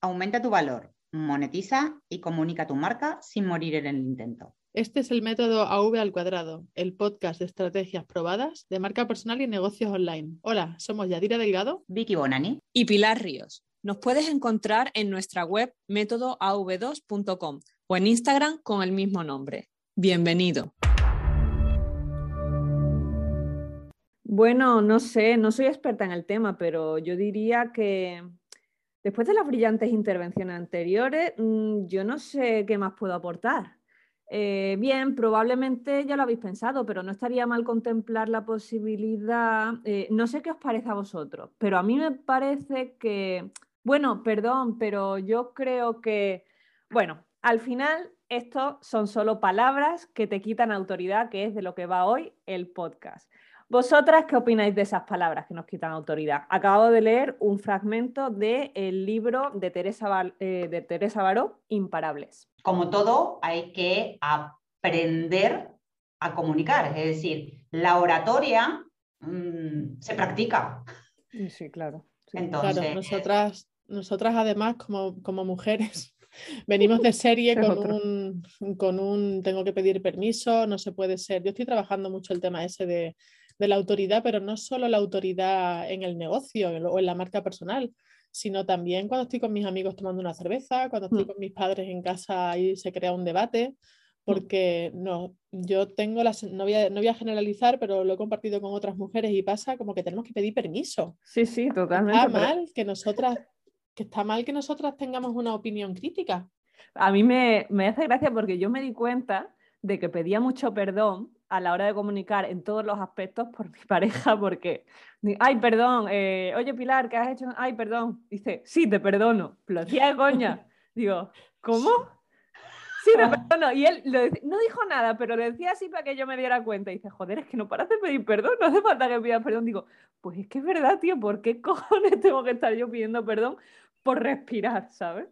aumenta tu valor, monetiza y comunica tu marca sin morir en el intento. Este es el método AV al cuadrado, el podcast de estrategias probadas de marca personal y negocios online. Hola, somos Yadira Delgado, Vicky Bonani y Pilar Ríos. Nos puedes encontrar en nuestra web métodoav2.com o en Instagram con el mismo nombre. Bienvenido. Bueno, no sé, no soy experta en el tema, pero yo diría que después de las brillantes intervenciones anteriores, mm, yo no sé qué más puedo aportar. Eh, bien, probablemente ya lo habéis pensado, pero no estaría mal contemplar la posibilidad, eh, no sé qué os parece a vosotros, pero a mí me parece que, bueno, perdón, pero yo creo que, bueno, al final esto son solo palabras que te quitan autoridad, que es de lo que va hoy el podcast. ¿Vosotras qué opináis de esas palabras que nos quitan autoridad? Acabo de leer un fragmento del libro de Teresa, eh, de Teresa Baró, Imparables. Como todo, hay que aprender a comunicar, es decir, la oratoria mm, se practica. Sí, claro. Entonces, nosotras, nosotras además como, como mujeres venimos de serie con un, con un tengo que pedir permiso, no se puede ser. Yo estoy trabajando mucho el tema ese de de la autoridad, pero no solo la autoridad en el negocio o en la marca personal, sino también cuando estoy con mis amigos tomando una cerveza, cuando estoy mm. con mis padres en casa y se crea un debate, mm. porque no, yo tengo las, no voy, a, no voy a generalizar, pero lo he compartido con otras mujeres y pasa como que tenemos que pedir permiso. Sí, sí, totalmente. Está mal que nosotras, que está mal que nosotras tengamos una opinión crítica. A mí me, me hace gracia porque yo me di cuenta de que pedía mucho perdón a la hora de comunicar en todos los aspectos por mi pareja, porque, ay, perdón, eh, oye Pilar, ¿qué has hecho? Ay, perdón. Dice, sí, te perdono. Lo decía de coña. Digo, ¿cómo? Sí, te perdono. Y él no dijo nada, pero le decía así para que yo me diera cuenta. Y dice, joder, es que no paras de pedir perdón, no hace falta que pidas perdón. Digo, pues es que es verdad, tío, ¿por qué cojones tengo que estar yo pidiendo perdón? Por respirar, ¿sabes?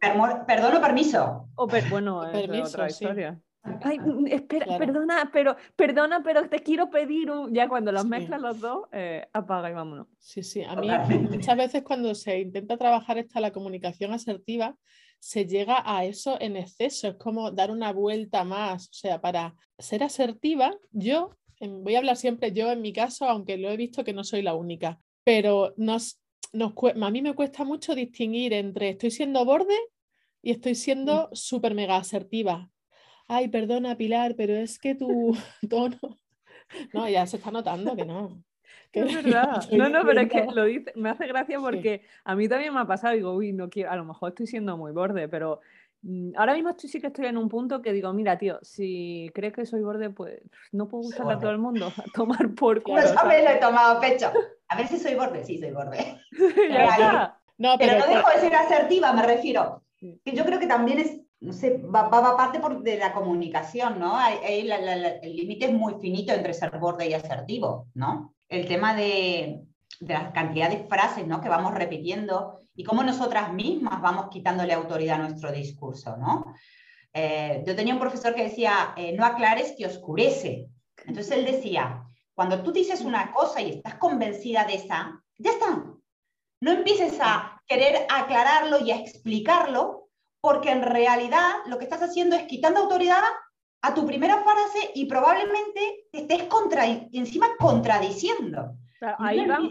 Perdón o permiso. O bueno, es otra historia. Ay, mm, espera, perdona, pero perdona, pero te quiero pedir un... Ya cuando los mezclas los dos, eh, apaga y vámonos. Sí, sí. A mí muchas veces cuando se intenta trabajar esta la comunicación asertiva, se llega a eso en exceso. Es como dar una vuelta más. O sea, para ser asertiva, yo, voy a hablar siempre yo en mi caso, aunque lo he visto que no soy la única, pero nos, nos, a mí me cuesta mucho distinguir entre estoy siendo borde y estoy siendo mm. súper mega asertiva ay, perdona Pilar, pero es que tu tono... No, ya se está notando que no. es verdad. No, no, pero es que lo dice, me hace gracia porque a mí también me ha pasado, digo, uy, no quiero, a lo mejor estoy siendo muy borde, pero mm, ahora mismo estoy, sí que estoy en un punto que digo, mira, tío, si crees que soy borde, pues no puedo gustarle a todo el mundo, a tomar por culo. No sabes, lo he tomado pecho. A ver si soy borde, sí, soy borde. No, pero, no dejo de ser asertiva, me refiero. Que yo creo que también es no sé, va, va, parte por, de la comunicación, ¿no? el límite es muy finito entre ser borde y asertivo, ¿no? El tema de, de la cantidad de frases, ¿no? Que vamos repitiendo y cómo nosotras mismas vamos quitándole autoridad a nuestro discurso, ¿no? Eh, yo tenía un profesor que decía, eh, no aclares que oscurece. Entonces él decía, cuando tú dices una cosa y estás convencida de esa, ya está. No empieces a querer aclararlo y a explicarlo porque en realidad lo que estás haciendo es quitando autoridad a tu primera frase y probablemente te estés contra, encima contradiciendo. ahí van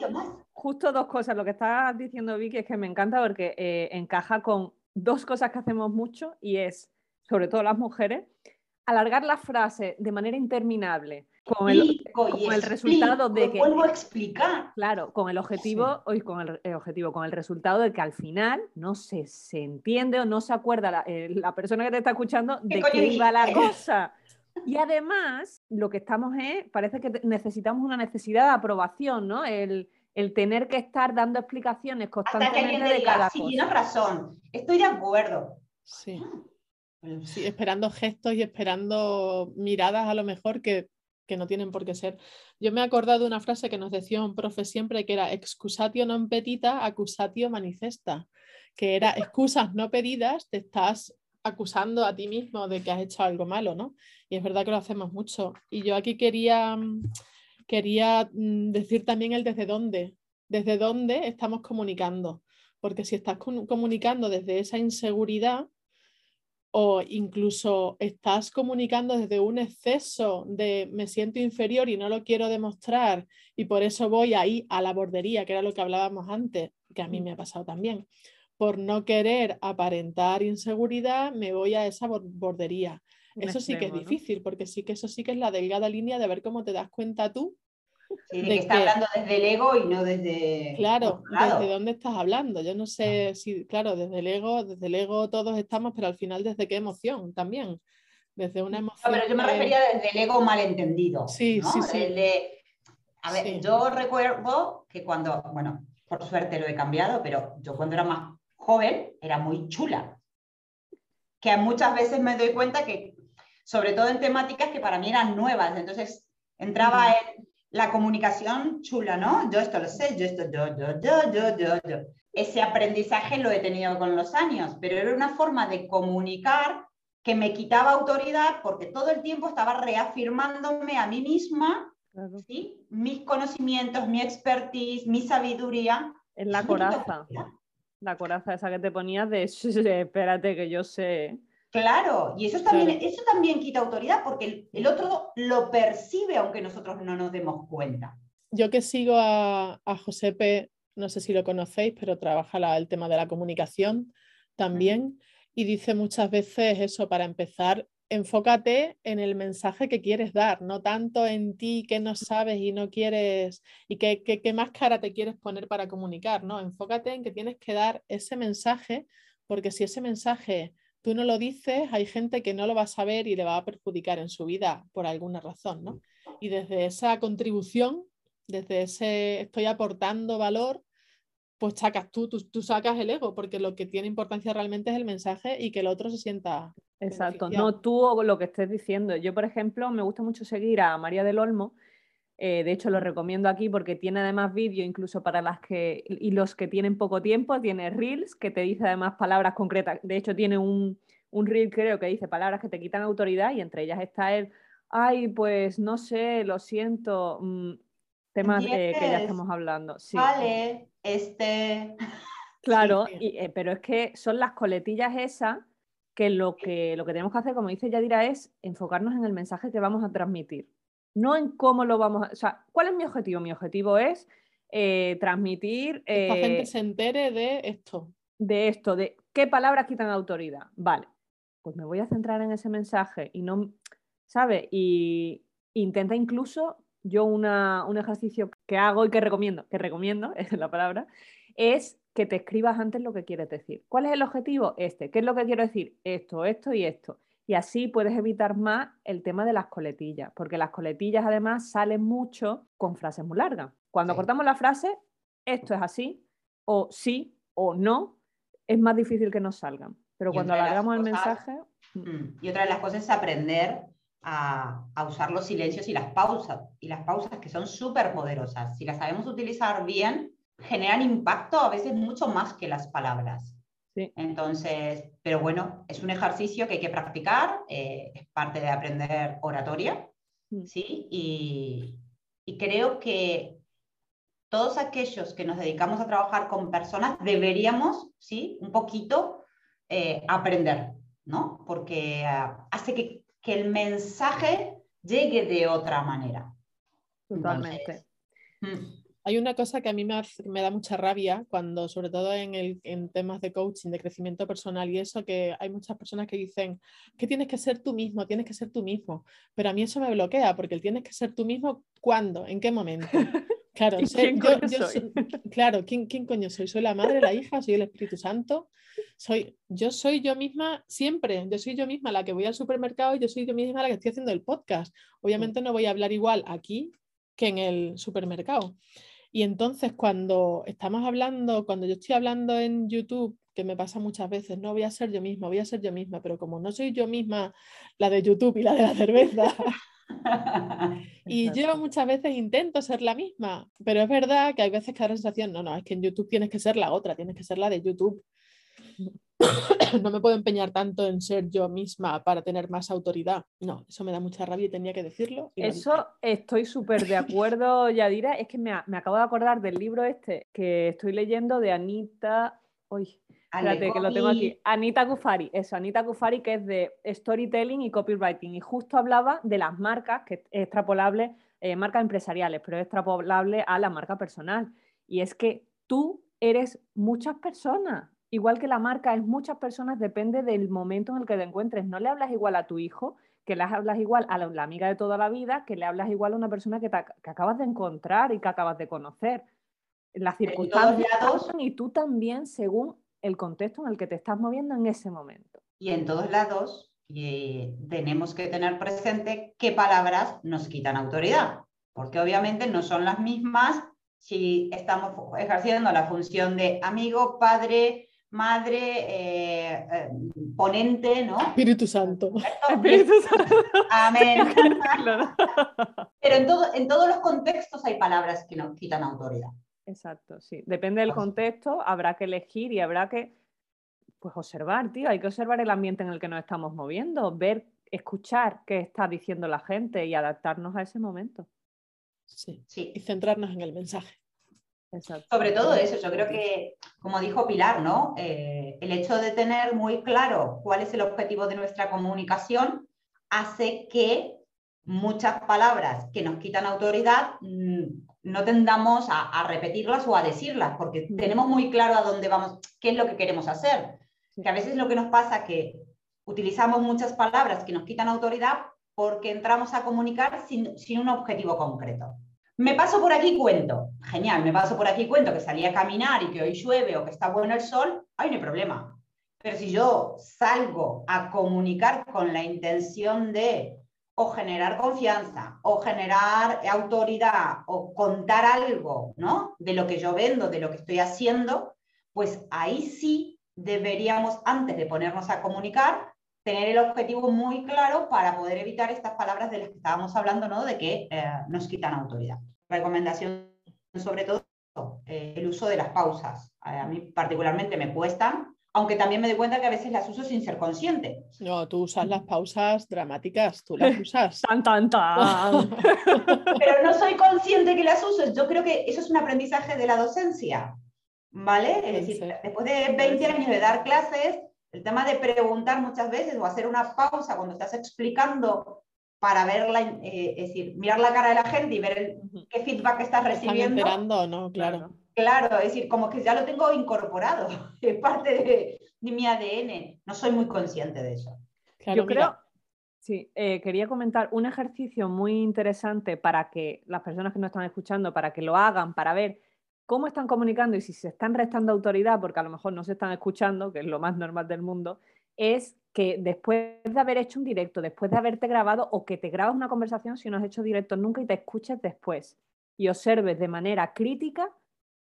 justo dos cosas. Lo que estás diciendo, Vicky, es que me encanta porque eh, encaja con dos cosas que hacemos mucho y es, sobre todo las mujeres, alargar la frase de manera interminable con el, el resultado de que vuelvo a explicar. Claro con el objetivo hoy con el, objetivo con el resultado de que al final no se, se entiende o no se acuerda la, eh, persona que te está escuchando de qué iba la cosa. Y además lo que estamos es parece que necesitamos una necesidad de aprobación no el, el tener que estar dando explicaciones constantemente de cada sí, tienes razón estoy de acuerdo sí. sí esperando gestos y esperando miradas a lo mejor que que no tienen por qué ser. Yo me he acordado de una frase que nos decía un profe siempre, que era excusatio non petita, accusatio manifesta, que era excusas no pedidas, te estás acusando a ti mismo de que has hecho algo malo, ¿no? Y es verdad que lo hacemos mucho. Y yo aquí quería, quería mm, decir también el desde dónde, desde dónde estamos comunicando. porque si estás comunicando desde esa inseguridad o incluso estás comunicando desde un exceso de me siento inferior y no lo quiero demostrar y por eso voy ahí a la bordería, que era lo que hablábamos antes, que a mí me ha pasado también. Por no querer aparentar inseguridad, me voy a esa bordería. eso sí que es difícil, porque sí que eso sí que es la delgada línea de ver cómo te das cuenta tú de, que está hablando desde el ego y no desde. Claro, desde dónde estás hablando. Yo no sé si, claro, desde el ego, desde el ego todos estamos, pero al final desde qué emoción también. Desde una emoción. pero yo me refería desde el ego malentendido. Sí, sí, sí. A ver, yo recuerdo que cuando, bueno, por suerte lo he cambiado, pero yo cuando era más joven era muy chula. Que muchas veces me doy cuenta que, sobre todo en temáticas que para mí eran nuevas, entonces entraba en la comunicación chula, ¿no? Yo esto lo sé, yo esto, yo, yo, yo, yo, yo, yo. Ese aprendizaje lo he tenido con los años, pero era una forma de comunicar que me quitaba autoridad porque todo el tiempo estaba reafirmándome a mí misma ¿sí? mis conocimientos, mi expertise, mi sabiduría. Es la coraza. La coraza esa que te ponías de espérate que yo sé. Claro, y eso también, eso también quita autoridad porque el, otro lo percibe aunque nosotros no nos demos cuenta. Yo que sigo a, a Josepe, no sé si lo conocéis, pero trabaja el tema de la comunicación también y dice muchas veces eso, para empezar, enfócate en el mensaje que quieres dar, no tanto en ti que no sabes y no quieres y qué que, más cara te quieres poner para comunicar, ¿no? Enfócate en que tienes que dar ese mensaje porque si ese mensaje tú no lo dices, hay gente que no lo va a saber y le va a perjudicar en su vida por alguna razón, ¿no? Y desde esa contribución, desde ese estoy aportando valor, pues sacas tú, tú, sacas el ego, porque lo que tiene importancia realmente es el mensaje y que el otro se sienta. Exacto, no tú o lo que estés diciendo. Yo, por ejemplo, me gusta mucho seguir a María del Olmo. Eh, de hecho, lo recomiendo aquí porque tiene además vídeo incluso para las que y los que tienen poco tiempo, tiene reels que te dice además palabras concretas. De hecho, tiene un, un reel creo que dice palabras que te quitan autoridad y entre ellas está el, ay, pues no sé, lo siento, mm, temas que ya estamos hablando. Vale, este... Claro, eh, pero es que son las coletillas esas que lo, que lo que tenemos que hacer, como dice Yadira, es enfocarnos en el mensaje que vamos a transmitir, no en cómo lo vamos a... O sea, ¿cuál es mi objetivo? Mi objetivo es eh, transmitir... que la gente eh, se entere de esto. De esto, de qué palabras quitan autoridad. Vale, pues me voy a centrar en ese mensaje y no, ¿sabe? Y intenta incluso, yo un ejercicio que hago y que recomiendo, que recomiendo, es la palabra, es que te escribas antes lo que quieres decir. ¿Cuál es el objetivo? Este. ¿Qué es lo que quiero decir? Esto, esto y esto. Y así puedes evitar más el tema de las coletillas, porque las coletillas además salen mucho con frases muy largas. Cuando cortamos la frase, esto es así, o sí, o no, es más difícil que nos salgan. Pero cuando alargamos el mensaje... Mm. Mm, y otra de las cosas es aprender a, usar los silencios y las pausas. Y las pausas que son súper poderosas. Si las sabemos utilizar bien, generan impacto a veces mucho más que las palabras. Sí. Entonces, pero bueno, es un ejercicio que hay que practicar, eh, es parte de aprender oratoria, mm. ¿sí? Y, y creo que todos aquellos que nos dedicamos a trabajar con personas deberíamos, ¿sí? Un poquito eh, aprender, ¿no? Porque ah, hace que, el mensaje llegue de otra manera. Totalmente. Mm. Hay una cosa que a mí me, da mucha rabia cuando, sobre todo en, el, en, temas de coaching, de crecimiento personal y eso, que hay muchas personas que dicen que tienes que ser tú mismo, tienes que ser tú mismo. Pero a mí eso me bloquea, porque el tienes que ser tú mismo, ¿cuándo? ¿En qué momento? Claro, ¿quién yo, soy? claro, ¿quién, ¿quién, coño soy? ¿Soy la madre, la hija? ¿Soy el Espíritu Santo? Soy, yo soy yo misma siempre, yo soy yo misma la que voy al supermercado y yo soy yo misma la que estoy haciendo el podcast. Obviamente no voy a hablar igual aquí que en el supermercado. Y entonces cuando estamos hablando, cuando yo estoy hablando en YouTube, que me pasa muchas veces, no voy a ser yo misma, voy a ser yo misma, pero como no soy yo misma la de YouTube y la de la cerveza, y yo muchas veces intento ser la misma, pero es verdad que hay veces que da la sensación, no, no, es que en YouTube tienes que ser la otra, tienes que ser la de YouTube. no me puedo empeñar tanto en ser yo misma para tener más autoridad. No, eso me da mucha rabia y tenía que decirlo. eso estoy súper de acuerdo, Yadira. Es que me, me, acabo de acordar del libro este que estoy leyendo de Anita Uy, espérate, que lo tengo aquí. Anita Kufari, eso, Anita Kufari, que es de storytelling y copywriting. Y justo hablaba de las marcas, que es extrapolable, eh, marcas empresariales, pero es extrapolable a la marca personal. Y es que tú eres muchas personas. Igual que la marca es muchas personas, depende del momento en el que te encuentres. No le hablas igual a tu hijo, que le hablas igual a la, amiga de toda la vida, que le hablas igual a una persona que, que acabas de encontrar y que acabas de conocer las circunstancias y tú también según el contexto en el que te estás moviendo en ese momento. Y en todos lados tenemos que tener presente qué palabras nos quitan autoridad, porque obviamente no son las mismas si estamos ejerciendo la función de amigo, padre, madre, eh, eh, ponente, ¿no? Espíritu Santo. Espíritu Santo. Amén. Pero en, todo, en todos los contextos hay palabras que nos quitan autoridad. Exacto, sí. Depende del contexto, habrá que elegir y habrá que pues observar, tío. Hay que observar el ambiente en el que nos estamos moviendo, ver, escuchar qué está diciendo la gente y adaptarnos a ese momento. Sí, sí. Y centrarnos en el mensaje. Exacto. Sobre todo eso, yo creo que, como dijo Pilar, ¿no? Eh, el hecho de tener muy claro cuál es el objetivo de nuestra comunicación hace que muchas palabras que nos quitan autoridad mm, no tendamos a, repetirlas o a decirlas, porque tenemos muy claro a dónde vamos, qué es lo que queremos hacer. Que a veces lo que nos pasa es que utilizamos muchas palabras que nos quitan autoridad porque entramos a comunicar sin, sin un objetivo concreto. Me paso por aquí cuento, genial, me paso por aquí cuento que salí a caminar y que hoy llueve o que está bueno el sol, ahí no hay problema. Pero si yo salgo a comunicar con la intención de o generar confianza, o generar autoridad, o contar algo, ¿no? De lo que yo vendo, de lo que estoy haciendo, pues ahí sí deberíamos, antes de ponernos a comunicar, tener el objetivo muy claro para poder evitar estas palabras de las que estábamos hablando, ¿no? De que eh, nos quitan autoridad. Recomendación sobre todo eh, el uso de las pausas. A mí particularmente me cuestan, aunque también me doy cuenta que a veces las uso sin ser consciente. No, tú usas las pausas dramáticas, tú las usas. tan, tan, tan. Pero no soy consciente que las uso. Yo creo que eso es un aprendizaje de la docencia, ¿vale? Es decir, después de 20 años de dar clases, el tema de preguntar muchas veces o hacer una pausa cuando estás explicando para verla, eh, es decir, mirar la cara de la gente y ver qué feedback estás recibiendo. Están enterando, ¿no? Claro. Claro, es decir, como que ya lo tengo incorporado, es parte de, mi ADN. No soy muy consciente de eso. Yo creo, sí, eh, quería comentar un ejercicio muy interesante para que las personas que nos están escuchando, para que lo hagan, para ver cómo están comunicando y si se están restando autoridad, porque a lo mejor no se están escuchando, que es lo más normal del mundo, es que después de haber hecho un directo, después de haberte grabado o que te grabas una conversación si no has hecho directo nunca y te escuches después y observes de manera crítica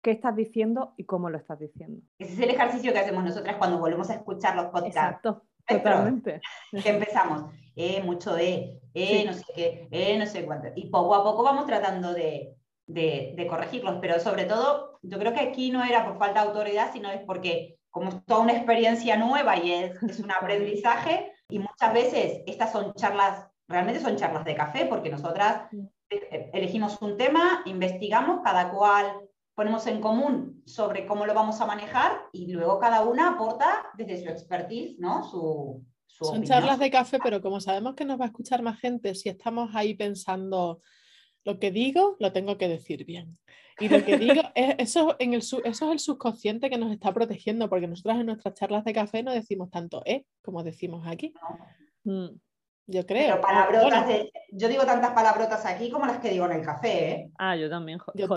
qué estás diciendo y cómo lo estás diciendo. Ese es el ejercicio que hacemos nosotras cuando volvemos a escuchar los podcasts. Exacto, totalmente. Que empezamos, eh, mucho eh, eh, no sé qué, eh, no sé cuánto. Y poco a poco vamos tratando de, de, corregirlos, pero sobre todo, yo creo que aquí no era por falta de autoridad, sino es porque como es toda una experiencia nueva y es, es un aprendizaje, y muchas veces estas son charlas, realmente son charlas de café, porque nosotras eh, elegimos un tema, investigamos, cada cual ponemos en común sobre cómo lo vamos a manejar y luego cada una aporta desde su expertise, ¿no? Su, Son charlas de café, pero como sabemos que nos va a escuchar más gente, si estamos ahí pensando, lo que digo, lo tengo que decir bien. Y lo que digo, eso, en el, eso es el subconsciente que nos está protegiendo, porque nosotros en nuestras charlas de café no decimos tanto eh como decimos aquí. Mm. Yo creo. palabrotas yo digo tantas palabrotas aquí como las que digo en el café, ¿eh? Ah, yo también, yo,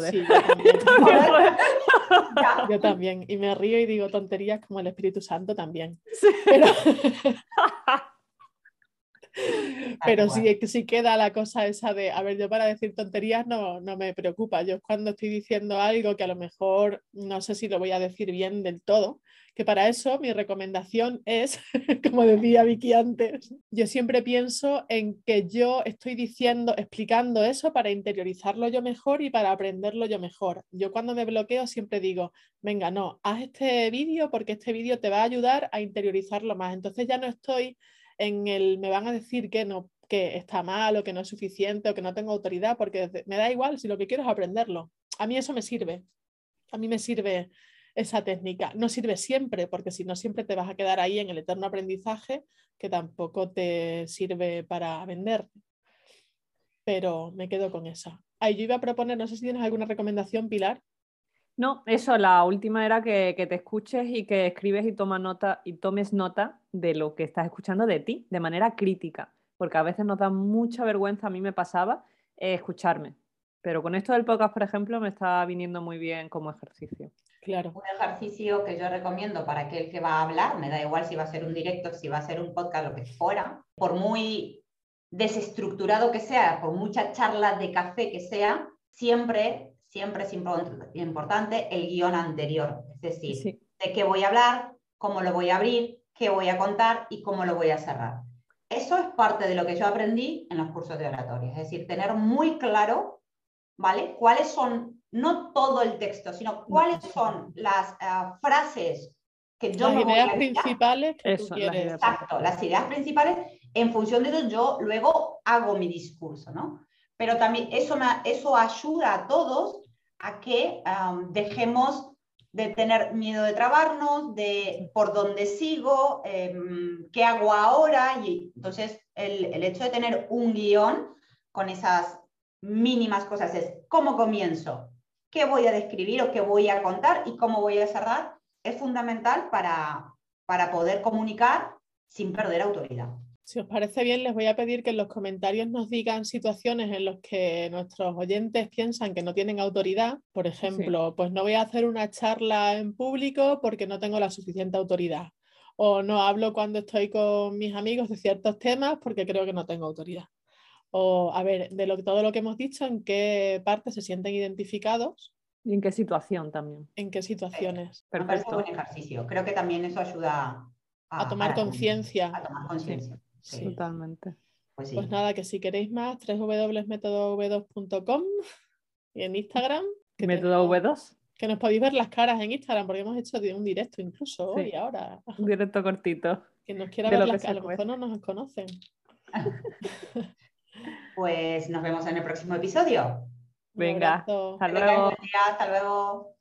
también. Y me río y digo tonterías como el Espíritu Santo también. Pero, Pero sí, sí queda la cosa esa de, a ver, yo para decir tonterías no, no me preocupa. Yo cuando estoy diciendo algo que a lo mejor no sé si lo voy a decir bien del todo, que para eso mi recomendación es, como decía Vicky antes, yo siempre pienso en que yo estoy diciendo, explicando eso para interiorizarlo yo mejor y para aprenderlo yo mejor. Yo cuando me bloqueo siempre digo, venga, no, haz este vídeo porque este vídeo te va a ayudar a interiorizarlo más. Entonces ya no estoy en el me van a decir que no que está mal o que no es suficiente o que no tengo autoridad, porque me da igual si lo que quiero es aprenderlo. A mí eso me sirve. A mí me sirve esa técnica. No sirve siempre, porque si no siempre te vas a quedar ahí en el eterno aprendizaje que tampoco te sirve para vender. Pero me quedo con esa. Ahí yo iba a proponer, no sé si tienes alguna recomendación, Pilar. No, eso, la última era que, te escuches y que escribes y, toma nota, y tomes nota de lo que estás escuchando de ti, de manera crítica, porque a veces nos da mucha vergüenza, a mí me pasaba, eh, escucharme. Pero con esto del podcast, por ejemplo, me está viniendo muy bien como ejercicio. Claro. Un ejercicio que yo recomiendo para aquel que va a hablar, me da igual si va a ser un directo, si va a ser un podcast, lo que fuera, por muy desestructurado que sea, por mucha charla de café que sea, siempre, siempre es importante el guion anterior. Es decir, de qué voy a hablar, cómo lo voy a abrir, qué voy a contar y cómo lo voy a cerrar. Eso es parte de lo que yo aprendí en los cursos de oratoria, es decir, tener muy claro, ¿vale? ¿Cuáles son no todo el texto, sino cuáles son las ah, frases que yo... Las ideas principales que Exacto, las ideas principales, en función de eso yo luego hago mi discurso, ¿no? Pero también eso, me, eso ayuda a todos a que dejemos de tener miedo de trabarnos, de por dónde sigo, em, qué hago ahora. Y entonces el, el, hecho de tener un guion con esas mínimas cosas es cómo comienzo, qué voy a describir o qué voy a contar y cómo voy a cerrar, es fundamental para, para poder comunicar sin perder autoridad. Si os parece bien, les voy a pedir que en los comentarios nos digan situaciones en las que nuestros oyentes piensan que no tienen autoridad. Por ejemplo, pues no voy a hacer una charla en público porque no tengo la suficiente autoridad. O no hablo cuando estoy con mis amigos de ciertos temas porque creo que no tengo autoridad. O, a ver, de lo, todo lo que hemos dicho, ¿en qué parte se sienten identificados? ¿Y en qué situación también? ¿En qué situaciones? Me parece un buen ejercicio. Creo que también eso ayuda a, tomar conciencia. A tomar conciencia. Totalmente. Pues, pues, nada, que si queréis más, www.metodov2.com y en Instagram. Que ¿Método V2? Que nos podéis ver las caras en Instagram, porque hemos hecho un directo incluso hoy, ahora. Un directo cortito. Que nos quiera ver las caras, a lo mejor no nos conocen. Pues nos vemos en el próximo episodio. Venga, hasta luego. Hasta luego.